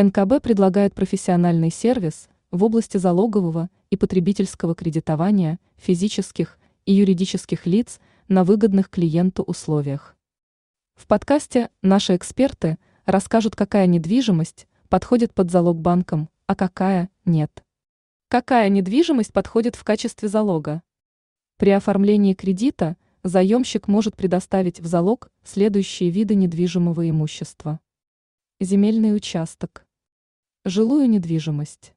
НКБ предлагает профессиональный сервис в области залогового и потребительского кредитования физических и юридических лиц на выгодных клиенту условиях. В подкасте наши эксперты расскажут, какая недвижимость подходит под залог банкам, а какая нет. Какая недвижимость подходит в качестве залога? При оформлении кредита заемщик может предоставить в залог следующие виды недвижимого имущества. Земельный участок. Жилую недвижимость.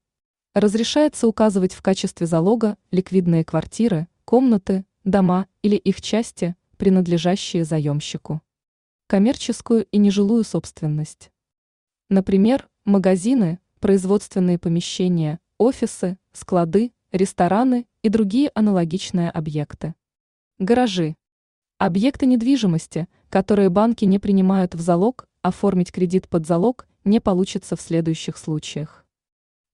Разрешается указывать в качестве залога ликвидные квартиры, комнаты, дома или их части, принадлежащие заемщику. Коммерческую и нежилую собственность. Например, магазины, производственные помещения, офисы, склады, рестораны и другие аналогичные объекты. Гаражи. Объекты недвижимости, которые банки не принимают в залог, оформить кредит под залог не получится в следующих случаях.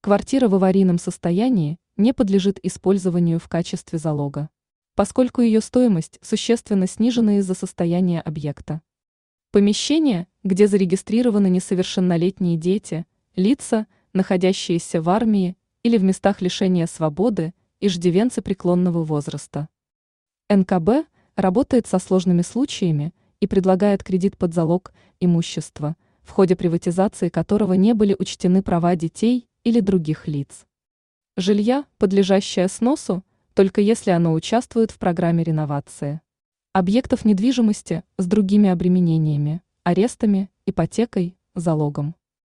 Квартира в аварийном состоянии не подлежит использованию в качестве залога, поскольку ее стоимость существенно снижена из-за состояния объекта. Помещение, где зарегистрированы несовершеннолетние дети, лица, находящиеся в армии или в местах лишения свободы, иждивенцы преклонного возраста. НКБ работает со сложными случаями и предлагает кредит под залог имущества, в ходе приватизации которого не были учтены права детей или других лиц. Жилья, подлежащее сносу, только если оно участвует в программе реновации. Объектов недвижимости с другими обременениями, арестами, ипотекой, залогом.